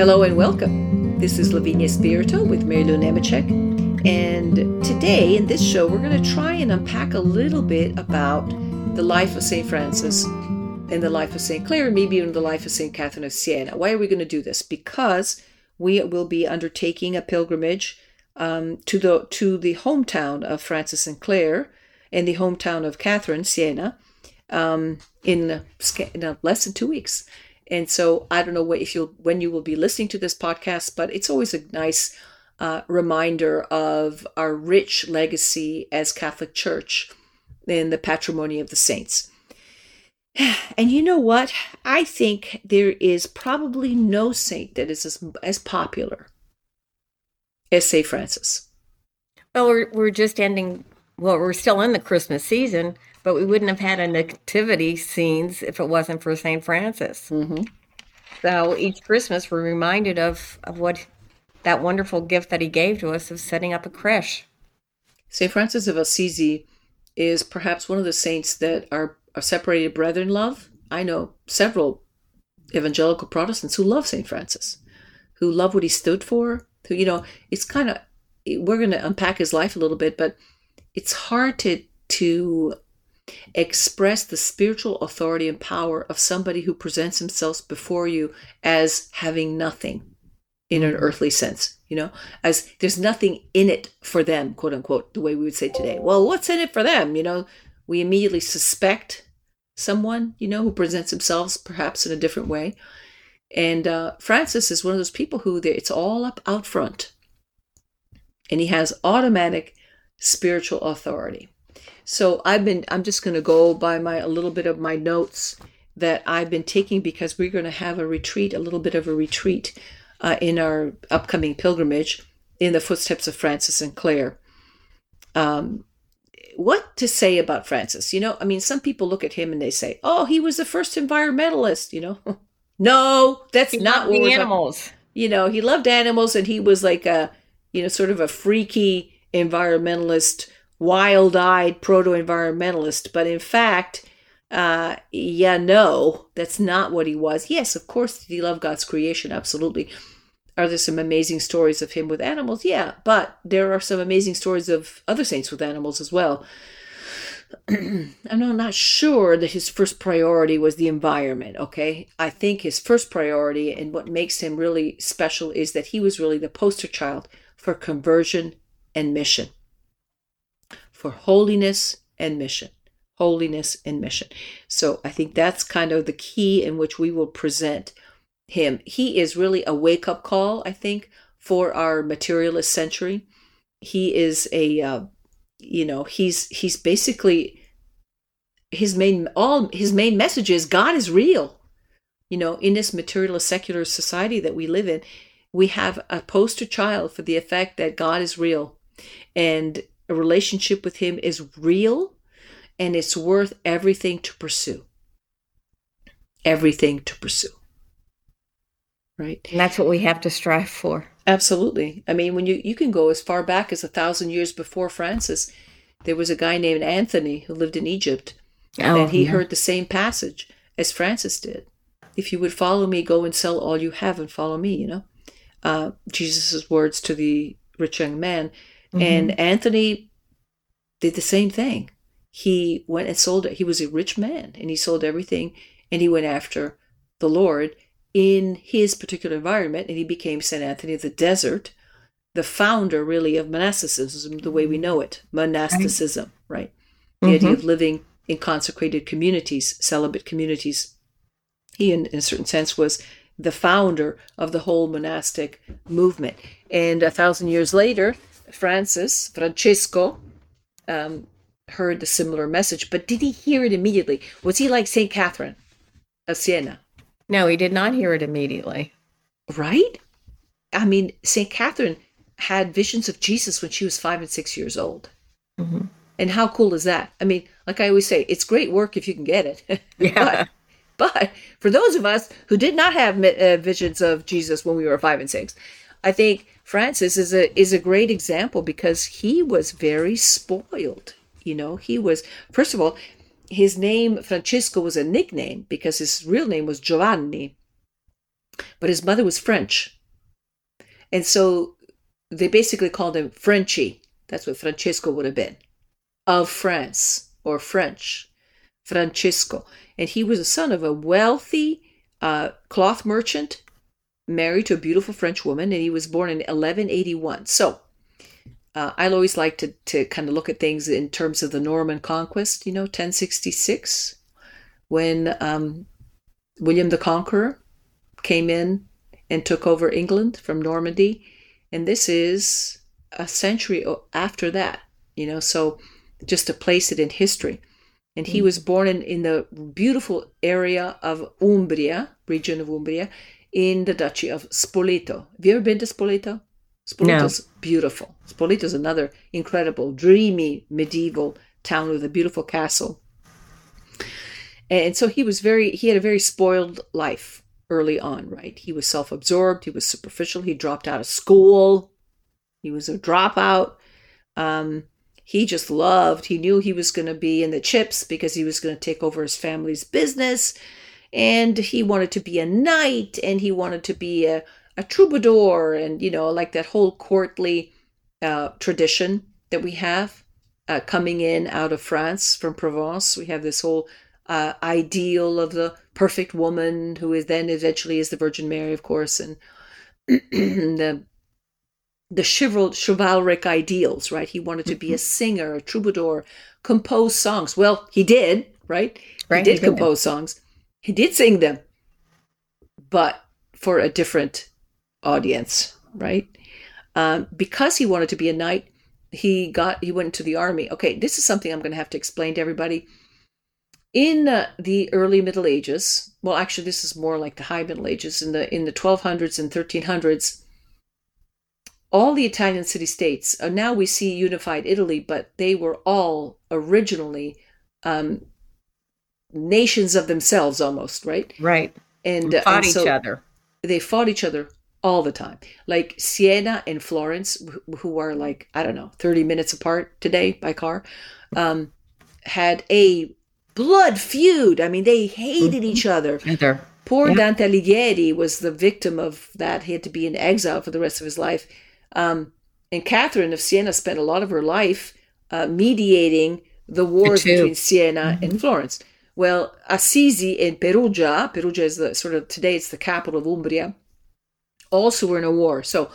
Hello and welcome. This is Lavinia Spirito with Mary Lou Nemechek. And today in this show, we're going to try and unpack a little bit about the life of St. Francis and the life of St. Clare, and maybe even the life of St. Catherine of Siena. Why are we going to do this? Because we will be undertaking a pilgrimage um, to the to the hometown of Francis and Clare and the hometown of Catherine, Siena, um, in, in less than two weeks. And so I don't know what, if you'll when you will be listening to this podcast, but it's always a nice uh, reminder of our rich legacy as Catholic Church in the patrimony of the saints. And you know what? I think there is probably no saint that is as, as popular as St. Francis. Well, we're, we're just ending, well, we're still in the Christmas season, but we wouldn't have had a nativity scenes if it wasn't for St. Francis. Mm-hmm. So each Christmas, we're reminded of, of what that wonderful gift that he gave to us of setting up a creche. St. Francis of Assisi is perhaps one of the saints that are, are separated brethren love. I know several evangelical Protestants who love St. Francis, who love what he stood for. Who, you know, it's kind of, we're going to unpack his life a little bit, but it's hard to, to express the spiritual authority and power of somebody who presents himself before you as having nothing in an earthly sense, you know, as there's nothing in it for them, quote unquote, the way we would say today. Well, what's in it for them? You know, we immediately suspect someone, you know, who presents themselves perhaps in a different way. And uh, Francis is one of those people who it's all up out front. And he has automatic spiritual authority. So I've been I'm just going to go by my a little bit of my notes that I've been taking because we're going to have a retreat, a little bit of a retreat uh, in our upcoming pilgrimage in the footsteps of Francis and Clare. Um, what to say about Francis? You know, I mean, some people look at him and they say, "Oh, he was the first environmentalist." You know, no, that's he not what animals. Talking. You know, he loved animals and he was like a, you know, sort of a freaky environmentalist wild eyed proto environmentalist, but in fact, uh, yeah, no, that's not what he was. Yes, of course, he love God's creation? Absolutely. Are there some amazing stories of him with animals? Yeah, but there are some amazing stories of other saints with animals as well. I'm not sure that his first priority was the environment, okay? I think his first priority and what makes him really special is that he was really the poster child for conversion and mission for holiness and mission. Holiness and mission. So I think that's kind of the key in which we will present him. He is really a wake up call, I think, for our materialist century. He is a, uh, you know, he's he's basically his main all his main message is God is real. You know, in this materialist secular society that we live in, we have a poster child for the effect that God is real, and a relationship with Him is real and it's worth everything to pursue. Everything to pursue. Right? And that's what we have to strive for. Absolutely. I mean, when you, you can go as far back as a thousand years before Francis, there was a guy named Anthony who lived in Egypt, oh, and he yeah. heard the same passage as Francis did. If you would follow me, go and sell all you have and follow me, you know? Uh, Jesus' words to the rich young man. Mm-hmm. And Anthony did the same thing. He went and sold it. He was a rich man and he sold everything and he went after the Lord in his particular environment and he became St. Anthony of the Desert, the founder really of monasticism, the way we know it, monasticism, right? The mm-hmm. idea of living in consecrated communities, celibate communities. He, in, in a certain sense, was the founder of the whole monastic movement. And a thousand years later, Francis, Francesco, um, heard the similar message, but did he hear it immediately? Was he like St. Catherine of Siena? No, he did not hear it immediately. Right? I mean, St. Catherine had visions of Jesus when she was five and six years old. Mm-hmm. And how cool is that? I mean, like I always say, it's great work if you can get it. Yeah. but, but, for those of us who did not have uh, visions of Jesus when we were five and six, I think Francis is a is a great example because he was very spoiled. You know, he was first of all, his name Francesco was a nickname because his real name was Giovanni. but his mother was French. And so they basically called him Frenchy. That's what Francesco would have been of France or French. Francisco. And he was a son of a wealthy uh, cloth merchant married to a beautiful French woman, and he was born in 1181. So uh, I always like to, to kind of look at things in terms of the Norman conquest, you know, 1066, when um, William the Conqueror came in and took over England from Normandy. And this is a century after that, you know, so just to place it in history. And he mm. was born in, in the beautiful area of Umbria, region of Umbria, in the Duchy of Spoleto. Have you ever been to Spoleto? Spoleto's no. beautiful. Spoleto's another incredible, dreamy medieval town with a beautiful castle. And so he was very, he had a very spoiled life early on, right? He was self absorbed, he was superficial, he dropped out of school, he was a dropout. Um, he just loved, he knew he was going to be in the chips because he was going to take over his family's business. And he wanted to be a knight and he wanted to be a, a troubadour and, you know, like that whole courtly uh, tradition that we have uh, coming in out of France from Provence. We have this whole uh, ideal of the perfect woman who is then eventually is the Virgin Mary, of course, and the the chival- chivalric ideals, right? He wanted to be a mm-hmm. singer, a troubadour, compose songs. Well, he did, right? right he did compose songs. He did sing them, but for a different audience, right? Um, because he wanted to be a knight, he got he went into the army. Okay, this is something I'm going to have to explain to everybody. In uh, the early Middle Ages, well, actually, this is more like the High Middle Ages. In the in the 1200s and 1300s, all the Italian city states. Uh, now we see unified Italy, but they were all originally um, nations of themselves, almost right. Right. And, uh, fought and so each other. They fought each other all the time. Like Siena and Florence, who are like I don't know, thirty minutes apart today by car, um, had a blood feud. I mean, they hated each mm-hmm. other. Poor yeah. Dante Alighieri was the victim of that. He had to be in exile for the rest of his life um, and Catherine of Siena spent a lot of her life uh, mediating the wars between Siena mm-hmm. and Florence. Well, Assisi and Perugia, Perugia is the sort of today it's the capital of Umbria, also were in a war. So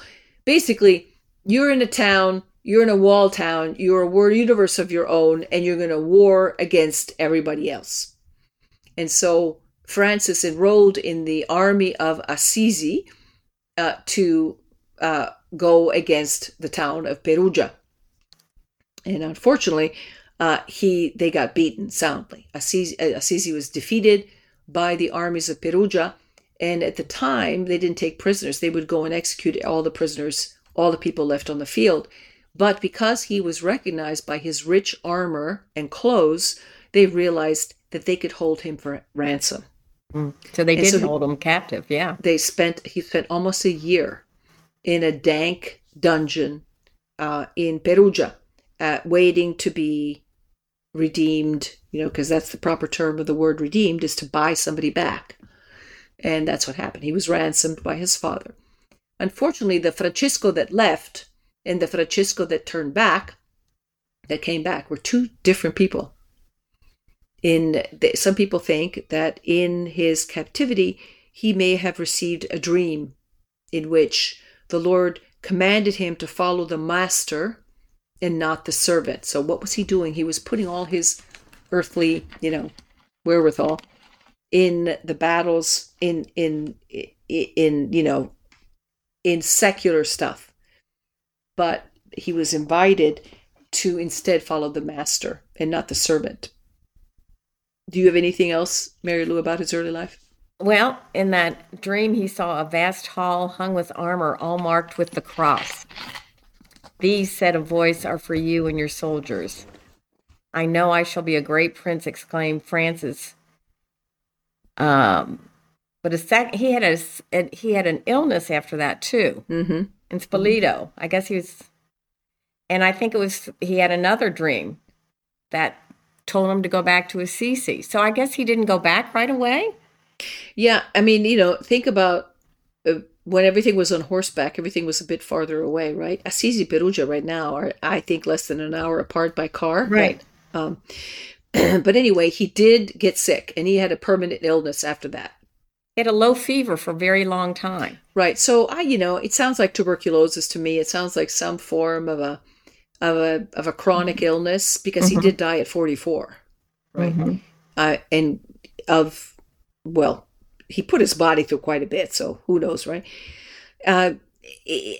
basically, you're in a town, you're in a wall town, you're a world universe of your own, and you're going to war against everybody else. And so Francis enrolled in the army of Assisi uh, to uh, go against the town of Perugia. And unfortunately, uh, he they got beaten soundly. Assisi, uh, Assisi was defeated by the armies of Perugia, and at the time they didn't take prisoners. They would go and execute all the prisoners, all the people left on the field. But because he was recognized by his rich armor and clothes, they realized that they could hold him for ransom. Mm. So they did so hold him captive. Yeah, they spent. He spent almost a year in a dank dungeon uh, in Perugia, uh, waiting to be redeemed, you know, because that's the proper term of the word redeemed is to buy somebody back. And that's what happened. He was ransomed by his father. Unfortunately, the Francisco that left and the Francisco that turned back, that came back, were two different people. In the, some people think that in his captivity, he may have received a dream in which the Lord commanded him to follow the master and not the servant. So what was he doing? He was putting all his earthly, you know, wherewithal in the battles in in in you know in secular stuff. But he was invited to instead follow the master and not the servant. Do you have anything else, Mary Lou, about his early life? Well, in that dream, he saw a vast hall hung with armor, all marked with the cross. These, said a voice, are for you and your soldiers. I know I shall be a great prince, exclaimed Francis. Um, but a sec- he had a he had an illness after that too, mm-hmm. in Spoleto. I guess he was, and I think it was he had another dream that told him to go back to Assisi. So I guess he didn't go back right away. Yeah, I mean, you know, think about when everything was on horseback, everything was a bit farther away, right? Assisi, Perugia, right now are I think less than an hour apart by car. Right. But, um, but anyway, he did get sick, and he had a permanent illness after that. He had a low fever for a very long time. Right. So I, you know, it sounds like tuberculosis to me. It sounds like some form of a of a of a chronic illness because he did die at 44. Right. Mhm. Uh, and of well, he put his body through quite a bit, so who knows, right? Uh,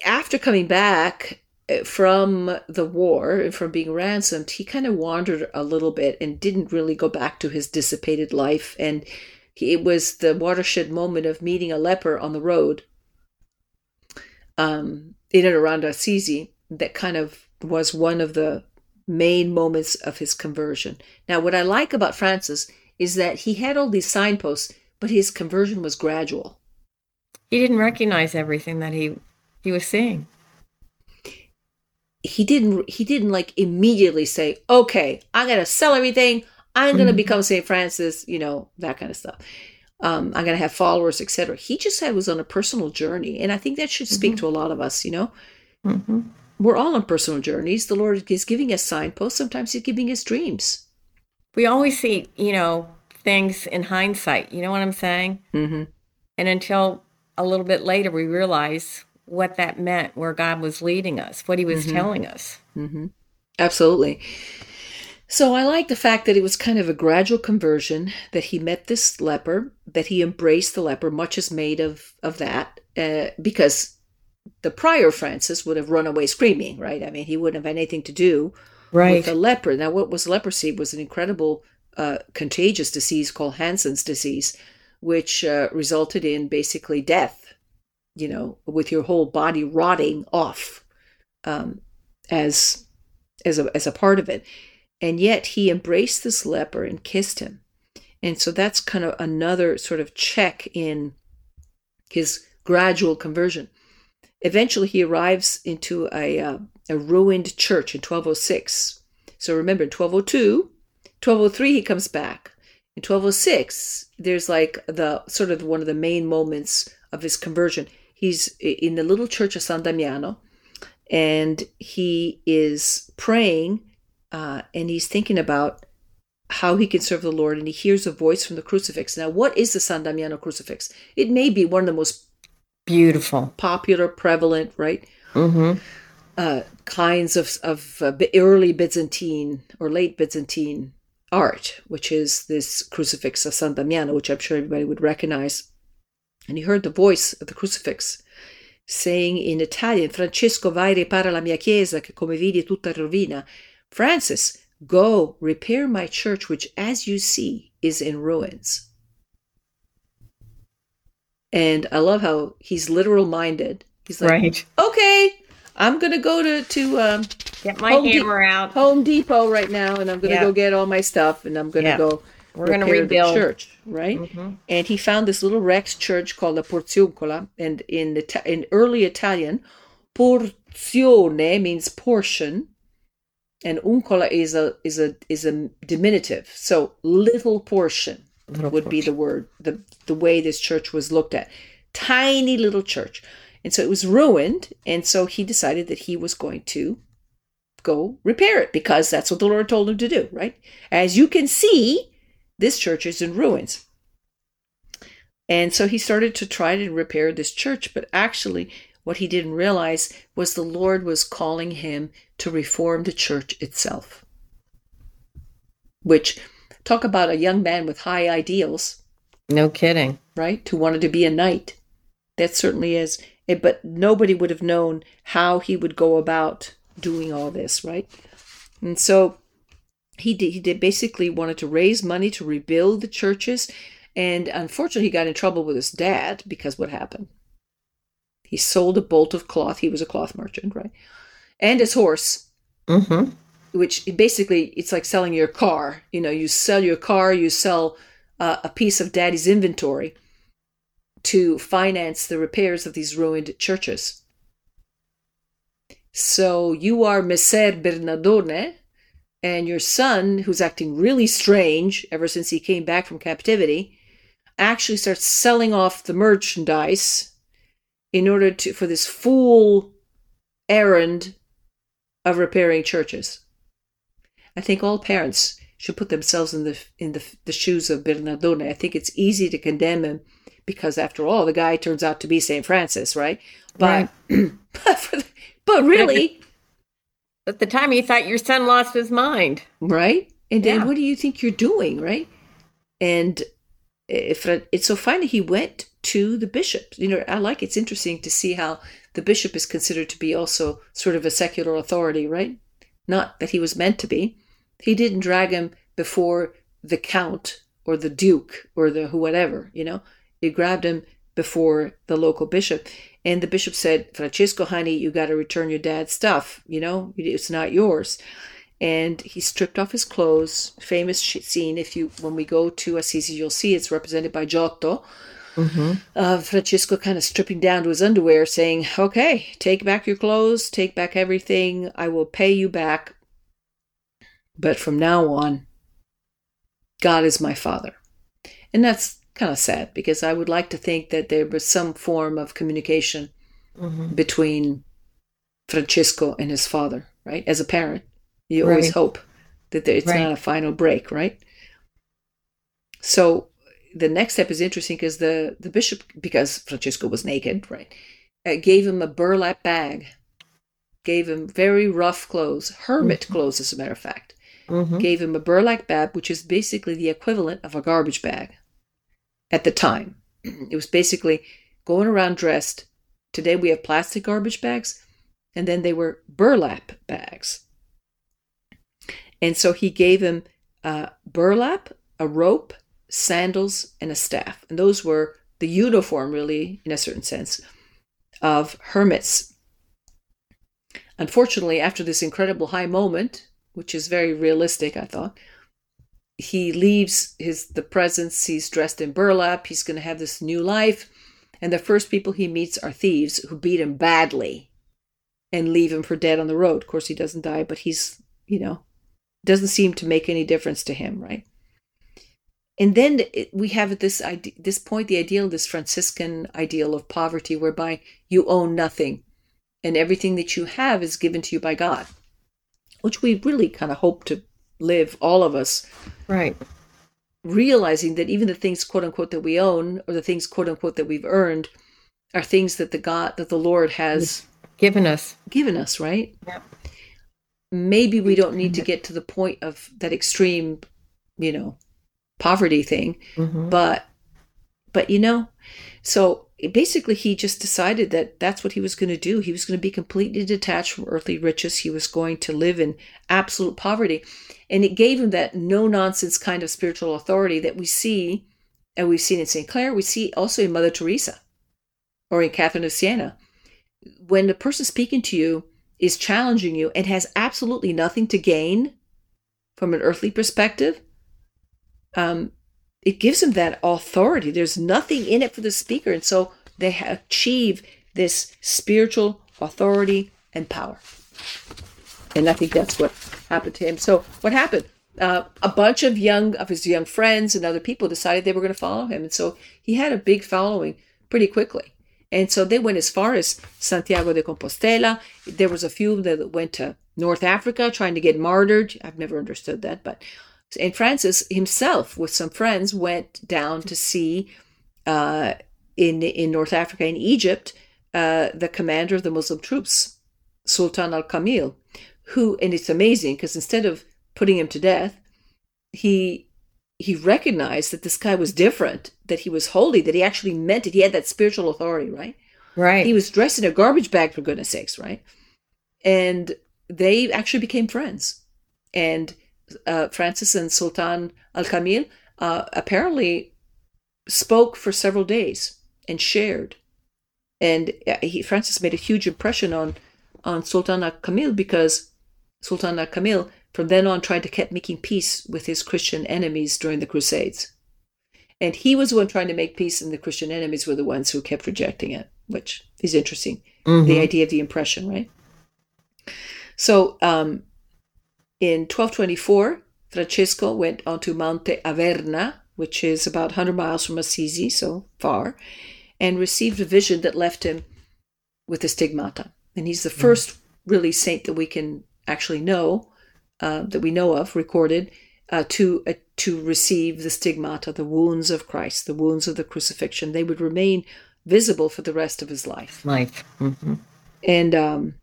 after coming back uh, from the war and from being ransomed, he kind of wandered a little bit and didn't really go back to his dissipated life. And he, it was the watershed moment of meeting a leper on the road um, in and around Assisi that kind of was one of the main moments of his conversion. Now, what I like about Francis is that he had all these signposts, but his conversion was gradual. He didn't recognize everything that he he was seeing. He didn't he didn't like immediately say, "Okay, I'm going to sell everything. I'm going to Mhm. become St. Francis, you know, that kind of stuff. Um, I'm going to have followers, etc." He just said was on a personal journey, and I think that should speak Mhm. to a lot of us, you know. hmm We're all on personal journeys. The Lord is giving us signposts. Sometimes He's giving us dreams. We always see, you know, things in hindsight. You know what I'm saying? Mm-hmm. And until a little bit later, we realize what that meant, where God was leading us, what He was Mhm. telling us. Mm-hmm. Absolutely. So I like the fact that it was kind of a gradual conversion, that he met this leper, that he embraced the leper. Much is made of, of that uh, because the prior Francis would have run away screaming, right? I mean, he wouldn't have anything to do right. with the leper. Now, what was leprosy was an incredible uh, contagious disease called Hansen's disease, which uh, resulted in basically death, you know, with your whole body rotting off um, as as a as a part of it. And yet he embraced this leper and kissed him. And so that's kind of another sort of check in his gradual conversion. Eventually, he arrives into a, uh, a ruined church in 1206. So remember, in 1202, 1203, he comes back. In 1206, there's like the sort of one of the main moments of his conversion. He's in the little church of San Damiano and he is praying uh, and he's thinking about how he can serve the Lord, and he hears a voice from the crucifix. Now, what is the San Damiano crucifix? It may be one of the most Beautiful. popular, prevalent, right, Mm-hmm. uh, kinds of of uh, early Byzantine or late Byzantine art, which is this crucifix of San Damiano, which I'm sure everybody would recognize. And he heard the voice of the crucifix saying in Italian, Francesco vai ripara la mia chiesa che come vidi è tutta rovina. Francis, go repair my church, which as you see is in ruins. And I love how he's literal minded. He's like, Right. okay, I'm gonna go to to um, Get my Home De- hammer out. Home Depot right now, and I'm gonna Yeah. go get all my stuff, and I'm gonna Yeah. go. We're gonna repair the rebuild. church, right? Mhm. And he found this little Rex church called La Porziuncola, and in Ita- in early Italian, porzione means portion, and uncola is a is a is a diminutive, so little portion Little would be the word the the way this church was looked at tiny little church and so it was ruined and so he decided that he was going to go repair it because that's what the lord told him to do right as you can see this church is in ruins and so he started to try to repair this church but actually what he didn't realize was the lord was calling him to reform the church itself which talk about a young man with high ideals No kidding. right? Who wanted to be a knight. That certainly is. It, but nobody would have known how he would go about doing all this, right? And so he did, he did basically wanted to raise money to rebuild the churches. And unfortunately, he got in trouble with his dad because what happened? He sold a bolt of cloth. He was a cloth merchant, right? And his horse Mm-hmm. which basically it's like selling your car. You know, you sell your car, you sell uh, a piece of daddy's inventory to finance the repairs of these ruined churches. So you are Messer Bernardone, and your son, who's acting really strange ever since he came back from captivity, actually starts selling off the merchandise in order to for this fool errand of repairing churches. I think all parents should put themselves in the in the, the shoes of Bernardone. I think it's easy to condemn him because, after all, the guy turns out to be Saint Francis, right? But right. but, but really, at the time, you thought your son lost his mind, right? And then, yeah. what do you think you're doing, right? And if it's so finally he went to the bishop. You know, I like it's interesting to see how the bishop is considered to be also sort of a secular authority, right? Not that he was meant to be. He didn't drag him before the count or the duke or the whatever, you know. He grabbed him before the local bishop. And the bishop said, Francesco, honey, you got to return your dad's stuff. You know, it's not yours. And he stripped off his clothes. Famous scene. If you, when we go to Assisi, you'll see it's represented by Giotto. Mm-hmm. Uh, Francesco kind of stripping down to his underwear, saying, "Okay, take back your clothes, take back everything. I will pay you back. But from now on, God is my father." And that's kind of sad because I would like to think that there was some form of communication mm-hmm. between Francesco and his father, right? As a parent, you right. always hope that it's right. not a final break, right? So the next step is interesting because the, the bishop, because Francesco was naked, right, uh, gave him a burlap bag, gave him very rough clothes, hermit mm-hmm. clothes, as a matter of fact. Mm-hmm. Gave him a burlap bag, which is basically the equivalent of a garbage bag at the time. It was basically going around dressed. Today we have plastic garbage bags, and then they were burlap bags. And so he gave him a burlap, a rope, sandals, and a staff. And those were the uniform, really, in a certain sense, of hermits. Unfortunately, after this incredible high moment, which is very realistic, I thought, he leaves his the presence he's dressed in burlap he's going to have this new life and the first people he meets are thieves who beat him badly and leave him for dead on the road of course he doesn't die but he's you know doesn't seem to make any difference to him right and then we have at this idea, this point the ideal this franciscan ideal of poverty whereby you own nothing and everything that you have is given to you by god which we really kind of hope to live, all of us. Right. Realizing that even the things, quote unquote, that we own or the things, quote unquote, that we've earned are things that the God, that the Lord has given us. Given us, right? Yep. Maybe we don't need to get to the point of that extreme, you know, poverty thing, mm-hmm. but, but you know, so basically he just decided that that's what he was going to do. He was going to be completely detached from earthly riches. He was going to live in absolute poverty. And it gave him that no nonsense kind of spiritual authority that we see, and we've seen in St. Clare, we see also in Mother Teresa or in Catherine of Siena. When the person speaking to you is challenging you and has absolutely nothing to gain from an earthly perspective, um, it gives them that authority. There's nothing in it for the speaker. And so they achieve this spiritual authority and power. And I think that's what happened to him. So what happened? Uh, a bunch of young of his young friends and other people decided they were going to follow him, and so he had a big following pretty quickly. And so they went as far as Santiago de Compostela. There was a few that went to North Africa trying to get martyred. I've never understood that, but St. Francis himself, with some friends, went down to see uh, in in North Africa, in Egypt, uh, the commander of the Muslim troops, Sultan al Kamil, who and it's amazing because instead of putting him to death, he he recognized that this guy was different, that he was holy, that he actually meant it. He had that spiritual authority, right? Right. He was dressed in a garbage bag for goodness sakes, right? And they actually became friends. And uh, Francis and Sultan Al Kamil uh, apparently spoke for several days and shared. And uh, he, Francis made a huge impression on on Sultan Al Kamil because Sultan al Kamil from then on tried to keep making peace with his Christian enemies during the Crusades. And he was the one trying to make peace, and the Christian enemies were the ones who kept rejecting it, which is interesting. Mm-hmm. The idea of the impression, right? So um, in 1224, Francesco went onto Monte Averna, which is about 100 miles from Assisi, so far, and received a vision that left him with the stigmata. And he's the first really saint that we can actually know, uh, that we know of, recorded, uh, to uh, to receive the stigmata, the wounds of Christ, the wounds of the crucifixion. They would remain visible for the rest of his life. Life. Mm-hmm. And um,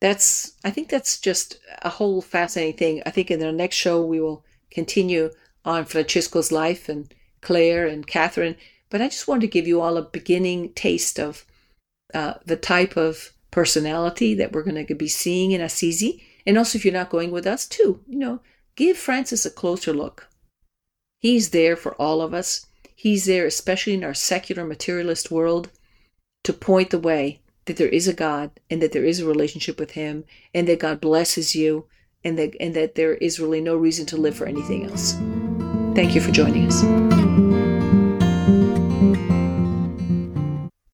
that's, I think that's just a whole fascinating thing. I think in our next show we will continue on Francisco's life and Clare and Catherine. But I just wanted to give you all a beginning taste of uh, the type of personality that we're going to be seeing in Assisi. And also, if you're not going with us, too, you know, give Francis a closer look. He's there for all of us. He's there, especially in our secular materialist world, to point the way that there is a God and that there is a relationship with Him and that God blesses you and that, and that there is really no reason to live for anything else. Thank you for joining us.